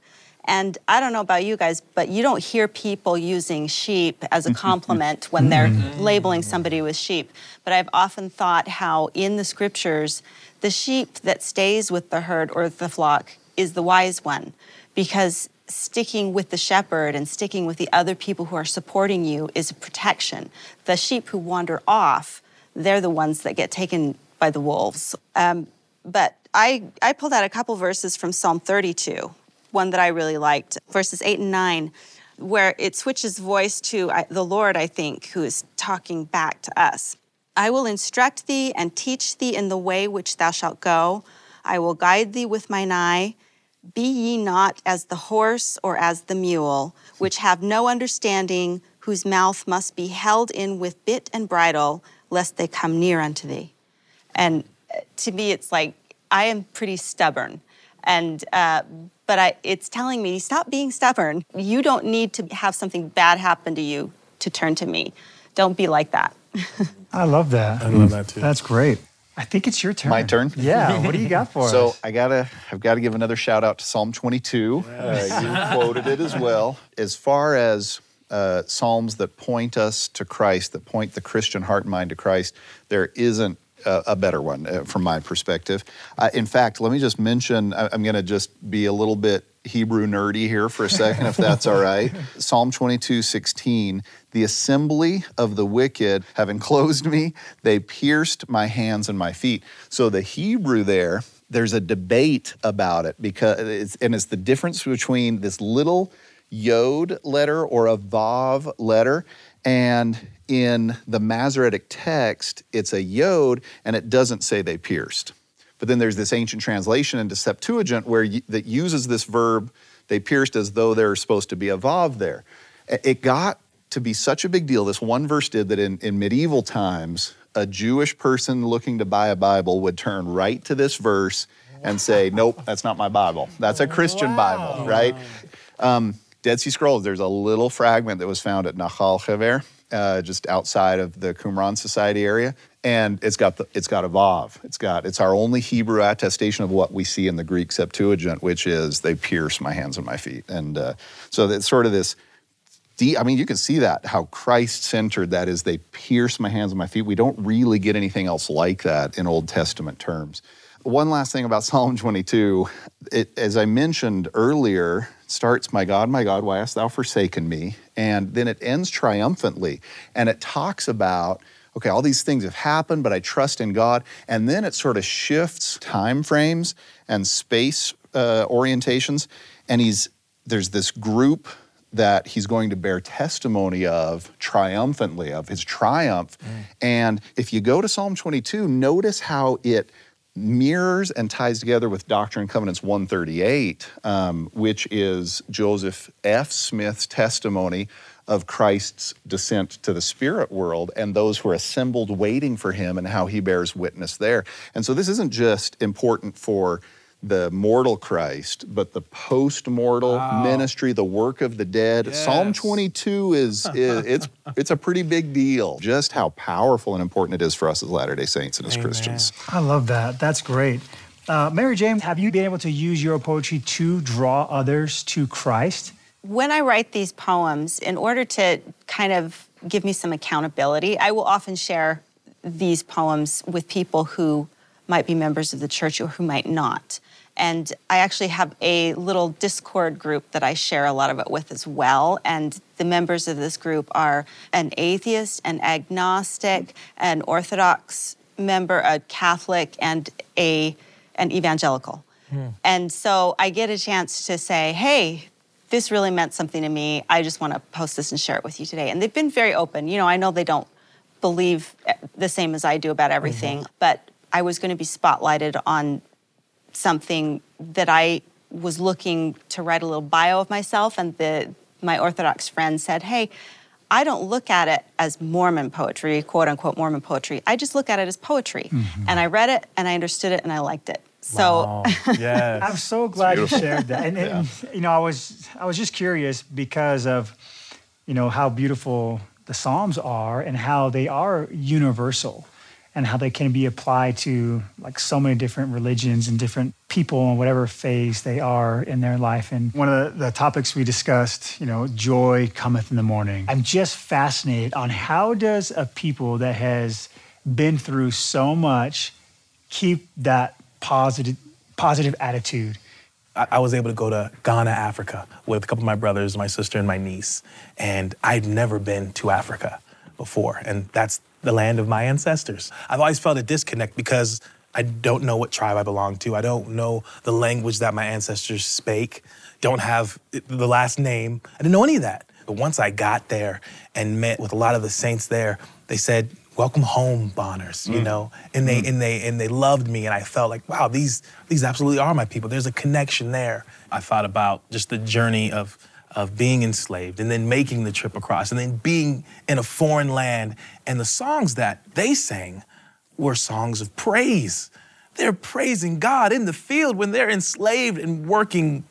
And I don't know about you guys, but you don't hear people using sheep as a compliment when they're labeling somebody with sheep. But I've often thought how in the scriptures, the sheep that stays with the herd or the flock is the wise one because sticking with the shepherd and sticking with the other people who are supporting you is a protection. The sheep who wander off, they're the ones that get taken by the wolves. Um, but I, I pulled out a couple verses from Psalm 32, one that I really liked, verses 8 and 9, where it switches voice to the Lord, I think, who is talking back to us. I will instruct thee and teach thee in the way which thou shalt go. I will guide thee with mine eye. Be ye not as the horse or as the mule, which have no understanding, whose mouth must be held in with bit and bridle, lest they come near unto thee. And uh, to me, it's like I am pretty stubborn, and uh, but I, it's telling me stop being stubborn. You don't need to have something bad happen to you to turn to me. Don't be like that. I love that. I love that too. That's great. I think it's your turn. My turn? Yeah. What do you got for so us? So I gotta, I've got to give another shout out to Psalm 22. Uh, you quoted it as well. As far as uh, psalms that point us to Christ, that point the Christian heart and mind to Christ, there isn't a, a better one uh, from my perspective. Uh, in fact, let me just mention. I, I'm going to just be a little bit Hebrew nerdy here for a second, if that's all right. Psalm 22, 16. The assembly of the wicked have enclosed me, they pierced my hands and my feet. So the Hebrew there, there's a debate about it because it's, and it's the difference between this little yod letter or a vav letter and in the Masoretic text it's a yod and it doesn't say they pierced. But then there's this ancient translation into Septuagint where that uses this verb they pierced as though there's supposed to be a vav there it got to be such a big deal this one verse did that in, in medieval times a jewish person looking to buy a bible would turn right to this verse and say nope that's not my bible. That's a christian bible right? Um, Dead Sea Scrolls, there's a little fragment that was found at Nahal Hever, uh, just outside of the Qumran Society area. And it's got the, it's got a vav. It's got it's our only Hebrew attestation of what we see in the Greek Septuagint, which is they pierce my hands and my feet. And uh, so it's sort of this I mean, you can see that how Christ centered that is they pierce my hands and my feet. We don't really get anything else like that in Old Testament terms. One last thing about Psalm 22, it, as I mentioned earlier, starts, My God, my God, why hast thou forsaken me? And then it ends triumphantly. And it talks about, okay, all these things have happened, but I trust in God. And then it sort of shifts time frames and space uh, orientations. And he's there's this group that he's going to bear testimony of triumphantly, of his triumph. And if you go to Psalm 22, notice how it mirrors and ties together with Doctrine and Covenants 138, um, which is Joseph F. Smith's testimony of Christ's descent to the spirit world and those who are assembled waiting for him and how he bears witness there. And so this isn't just important for the mortal Christ, but the post-mortal ministry, the work of the dead. Psalm 22 is, is it's it's a pretty big deal. Just how powerful and important it is for us as Latter-day Saints and as Christians. I love that. That's great. Uh, Mary Jane, have you been able to use your poetry to draw others to Christ? when I write these poems, in order to kind of give me some accountability, I will often share these poems with people who might be members of the church or who might not. And I actually have a little Discord group that I share a lot of it with as well. And the members of this group are an atheist, an agnostic, an Orthodox member, a Catholic, and a an evangelical. And so I get a chance to say, hey, this really meant something to me. I just want to post this and share it with you today. And they've been very open. You know, I know they don't believe eh, the same as I do about everything, but I was going to be spotlighted on something that I was looking to write a little bio of myself, and the my Orthodox friend said, "Hey." I don't look at it as Mormon poetry, quote unquote Mormon poetry. I just look at it as poetry. Mm-hmm. And I read it and I understood it and I liked it. So yes, I'm so glad you shared that. And, and, you know, I was I was just curious because of you know how beautiful the Psalms are and how they are universal and how they can be applied to like so many different religions and different people and whatever phase they are in their life. And one of the, the topics we discussed, you know, joy cometh in the morning. I'm just fascinated on how does a people that has been through so much keep that positive positive attitude I, I was able to go to Ghana, Africa, with a couple of my brothers, my sister, and my niece. And I'd never been to Africa before. And that's the land of my ancestors. I've always felt a disconnect because I don't know what tribe I belong to. I don't know the language that my ancestors spake, don't have the last name. I didn't know any of that. But once I got there and met with a lot of the saints there, they said, welcome home bonners you Mm. know and they Mm. and they and they loved me and i felt like wow these these absolutely are my people there's a connection there i thought about just the journey of of being enslaved and then making the trip across and then being in a foreign land. And the songs that they sang were songs of praise. They're praising god in the field when they're enslaved and working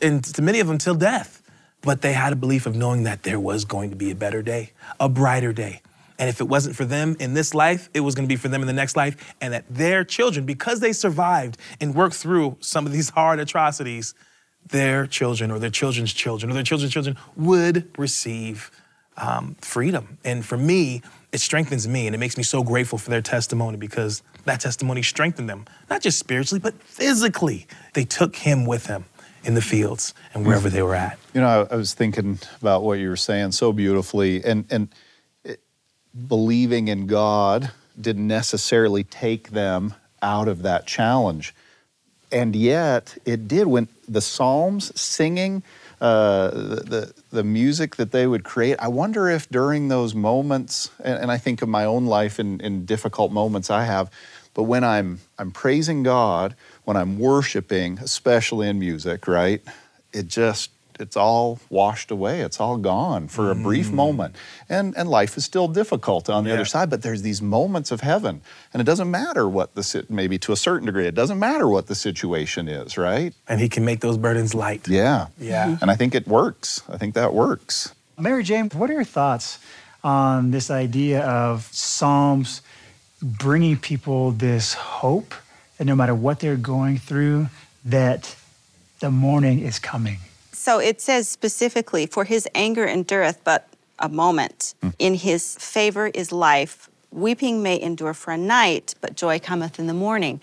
and to many of them till death. But they had a belief of knowing that there was going to be a better day a brighter day. And if it wasn't for them in this life, it was going to be for them in the next life. And that their children, because they survived and worked through some of these hard atrocities, their children or their children's children or their children's children would receive um, freedom. And for me, it strengthens me and it makes me so grateful for their testimony because that testimony strengthened them, not just spiritually, but physically. They took him with them in the fields and wherever they were at. You know, I, I was thinking about what you were saying so beautifully, and and it, believing in God didn't necessarily take them out of that challenge, and yet it did. When the Psalms singing, uh, the, the music that they would create, I wonder if during those moments, and, and I think of my own life in, in difficult moments I have, but when I'm I'm praising God, when I'm worshiping, especially in music, right? It just it's all washed away. It's all gone for a brief mm. moment. And and life is still difficult on the other side, but there's these moments of heaven. And it doesn't matter what the sit maybe to a certain degree, it doesn't matter what the situation is, right? And he can make those burdens light. Yeah. Yeah. Mm-hmm. And I think it works. I think that works. Mary Jane, what are your thoughts on this idea of Psalms bringing people this hope that no matter what they're going through, that the morning is coming? So it says specifically, for his anger endureth but a moment. Hmm. In his favor is life. Weeping may endure for a night, but joy cometh in the morning.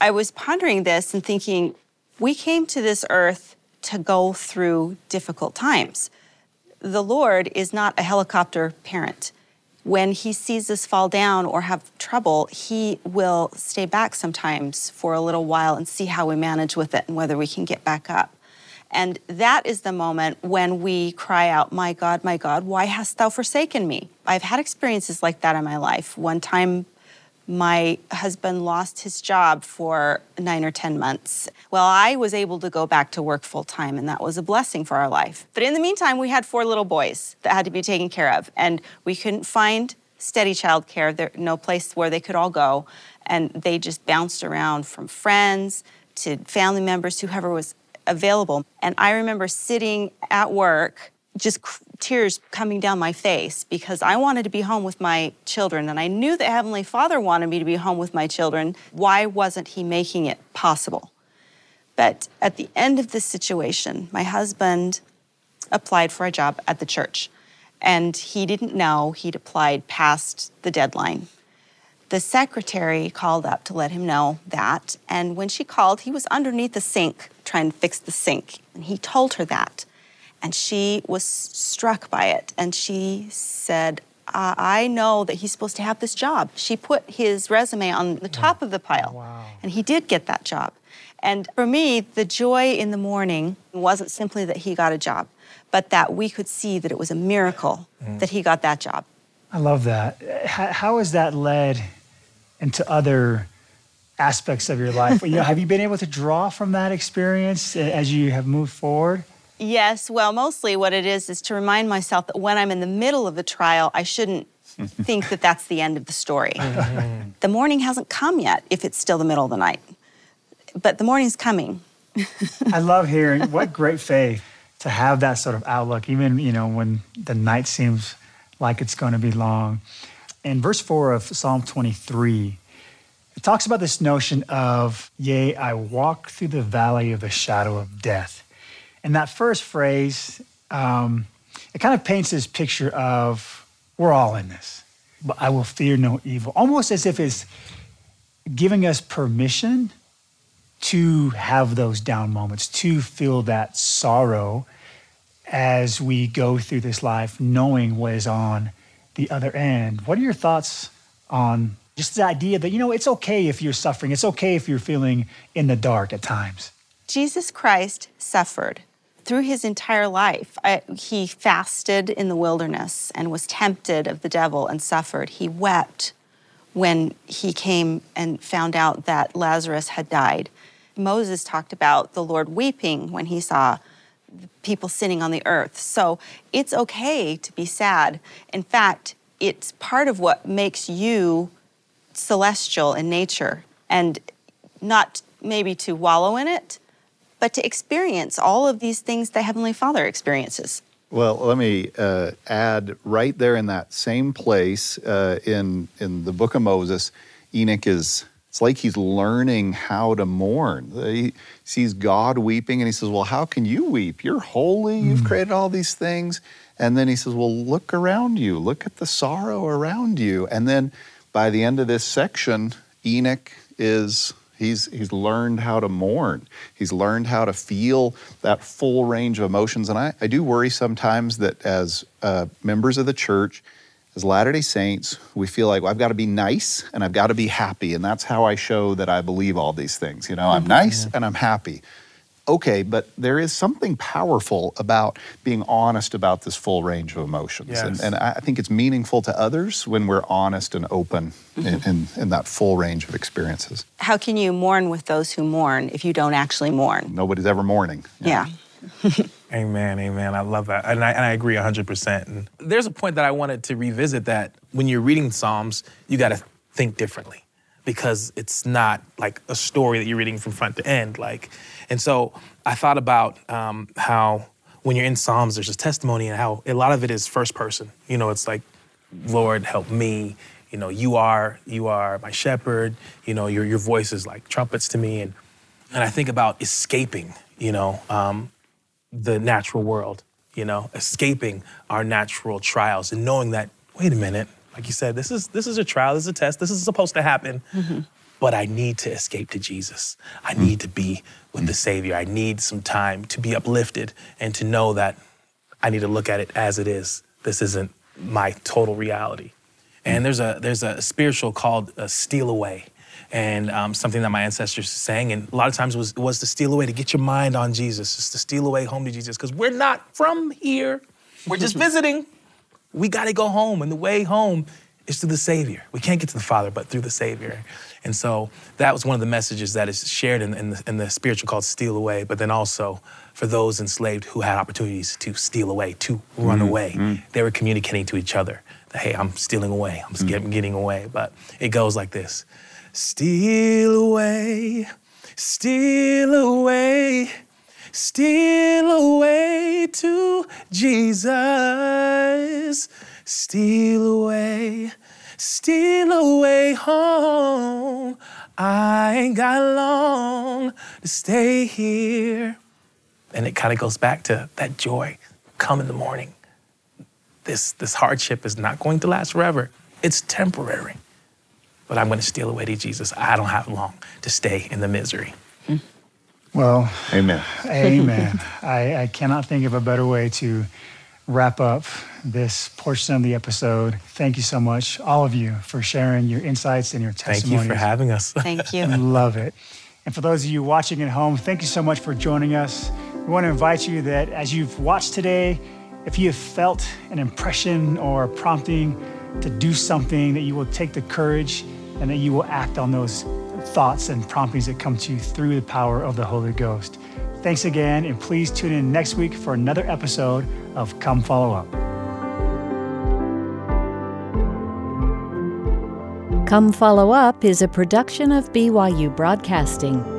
I was pondering this and thinking, we came to this earth to go through difficult times. The Lord is not a helicopter parent. When he sees us fall down or have trouble, he will stay back sometimes for a little while and see how we manage with it and whether we can get back up. And that is the moment when we cry out, My God, my God, why hast thou forsaken me? I've had experiences like that in my life. One time, my husband lost his job for nine or 10 months. Well, I was able to go back to work full time, and that was a blessing for our life. But in the meantime, we had four little boys that had to be taken care of, and we couldn't find steady childcare. There no place where they could all go, and they just bounced around from friends to family members, whoever was available. And I remember sitting at work, just tears coming down my face because I wanted to be home with my children. And I knew that Heavenly Father wanted me to be home with my children. Why wasn't He making it possible? But at the end of this situation, my husband applied for a job at the church. And he didn't know he'd applied past the deadline. The secretary called up to let him know that. And when she called, he was underneath the sink trying and fix the sink. And he told her that. And she was struck by it. And she said, "I I know that he's supposed to have this job. She put his resume on the top of the pile. And he did get that job. And for me, the joy in the morning wasn't simply that he got a job, but that we could see that it was a miracle mm. that he got that job. I love that. How, how has that led into other aspects of your life. you know, have you been able to draw from that experience as you have moved forward? Yes, well, mostly what it is is to remind myself that when I'm in the middle of a trial, I shouldn't think that that's the end of the story. Mm-hmm. the morning hasn't come yet if it's still the middle of the night, but the morning's coming. I love hearing what great faith to have that sort of outlook, even you know when the night seems like it's going to be long. In verse four of Psalm 23, it talks about this notion of, "Yea, I walk through the valley of the shadow of death." And that first phrase, um, it kind of paints this picture of we're all in this, but I will fear no evil, almost as if it's giving us permission to have those down moments, to feel that sorrow as we go through this life, knowing what is on the other end. What are your thoughts on just the idea that, you know, it's okay if you're suffering, it's okay if you're feeling in the dark at times? Jesus Christ suffered through his entire life. I, he fasted in the wilderness and was tempted of the devil and suffered. He wept when he came and found out that Lazarus had died. Moses talked about the Lord weeping when he saw people sinning on the earth. So it's okay to be sad. In fact, it's part of what makes you celestial in nature and not maybe to wallow in it, but to experience all of these things the Heavenly Father experiences. Well, let me uh, add right there in that same place uh, in in the book of Moses, Enoch is. It's like he's learning how to mourn. He sees God weeping, and he says, "Well, how can you weep? You're holy. You've created all these things." And then he says, "Well, look around you. Look at the sorrow around you." And then by the end of this section, Enoch is He's, he's learned how to mourn. He's learned how to feel that full range of emotions. And I, I do worry sometimes that as uh, members of the church, as Latter day Saints, we feel like well, I've got to be nice and I've got to be happy. And that's how I show that I believe all these things. You know, I'm nice and I'm happy okay, but there is something powerful about being honest about this full range of emotions. Yes. And, and I think it's meaningful to others when we're honest and open mm-hmm. in, in, in that full range of experiences. How can you mourn with those who mourn if you don't actually mourn? Nobody's ever mourning. Yeah. Amen, amen. I love that. And I, and I agree 100%. And there's a point that I wanted to revisit that when you're reading Psalms, you got to think differently because it's not like a story that you're reading from front to end. Like, and so I thought about um, how when you're in Psalms, there's a testimony and how a lot of it is first person. You know, it's like, Lord, help me. You know, you are you are my shepherd. You know, your your voice is like trumpets to me, and and I think about escaping. You know, um, the natural world. You know, escaping our natural trials and knowing that wait a minute, like you said, this is this is a trial, this is a test, this is supposed to happen. But I need to escape to Jesus. I need to be with the Savior. I need some time to be uplifted and to know that I need to look at it as it is. This isn't my total reality. And there's a there's a spiritual called uh, steal away, and um, something that my ancestors sang. And a lot of times was was to steal away to get your mind on Jesus, just to steal away home to Jesus, because we're not from here. We're just visiting. We got to go home, and the way home is through the Savior. We can't get to the Father, but through the Savior. And so that was one of the messages that is shared in, in, the, in the spiritual called steal away, but then also for those enslaved who had opportunities to steal away, to run Mhm, away. mm. They were communicating to each other that, hey, I'm stealing away, I'm get- getting away. But it goes like this Steal away, steal away, steal away to Jesus. Steal away, steal away home. I ain't got long to stay here. And it kind of goes back to that joy. Come in the morning. This, this hardship is not going to last forever. It's temporary. But I'm going to steal away to Jesus. I don't have long to stay in the misery. Hmm. Well, amen. Amen. I, I cannot think of a better way to wrap up this portion of the episode. Thank you so much, all of you, for sharing your insights and your Thank you for having us. Thank you. Love it. And for those of you watching at home, thank you so much for joining us. We want to invite you that as you've watched today, if you have felt an impression or a prompting to do something, that you will take the courage and that you will act on those thoughts and promptings that come to you through the power of the Holy Ghost. Thanks again, and please tune in next week for another episode of Come Follow Up. Come Follow Up is a production of BYU Broadcasting.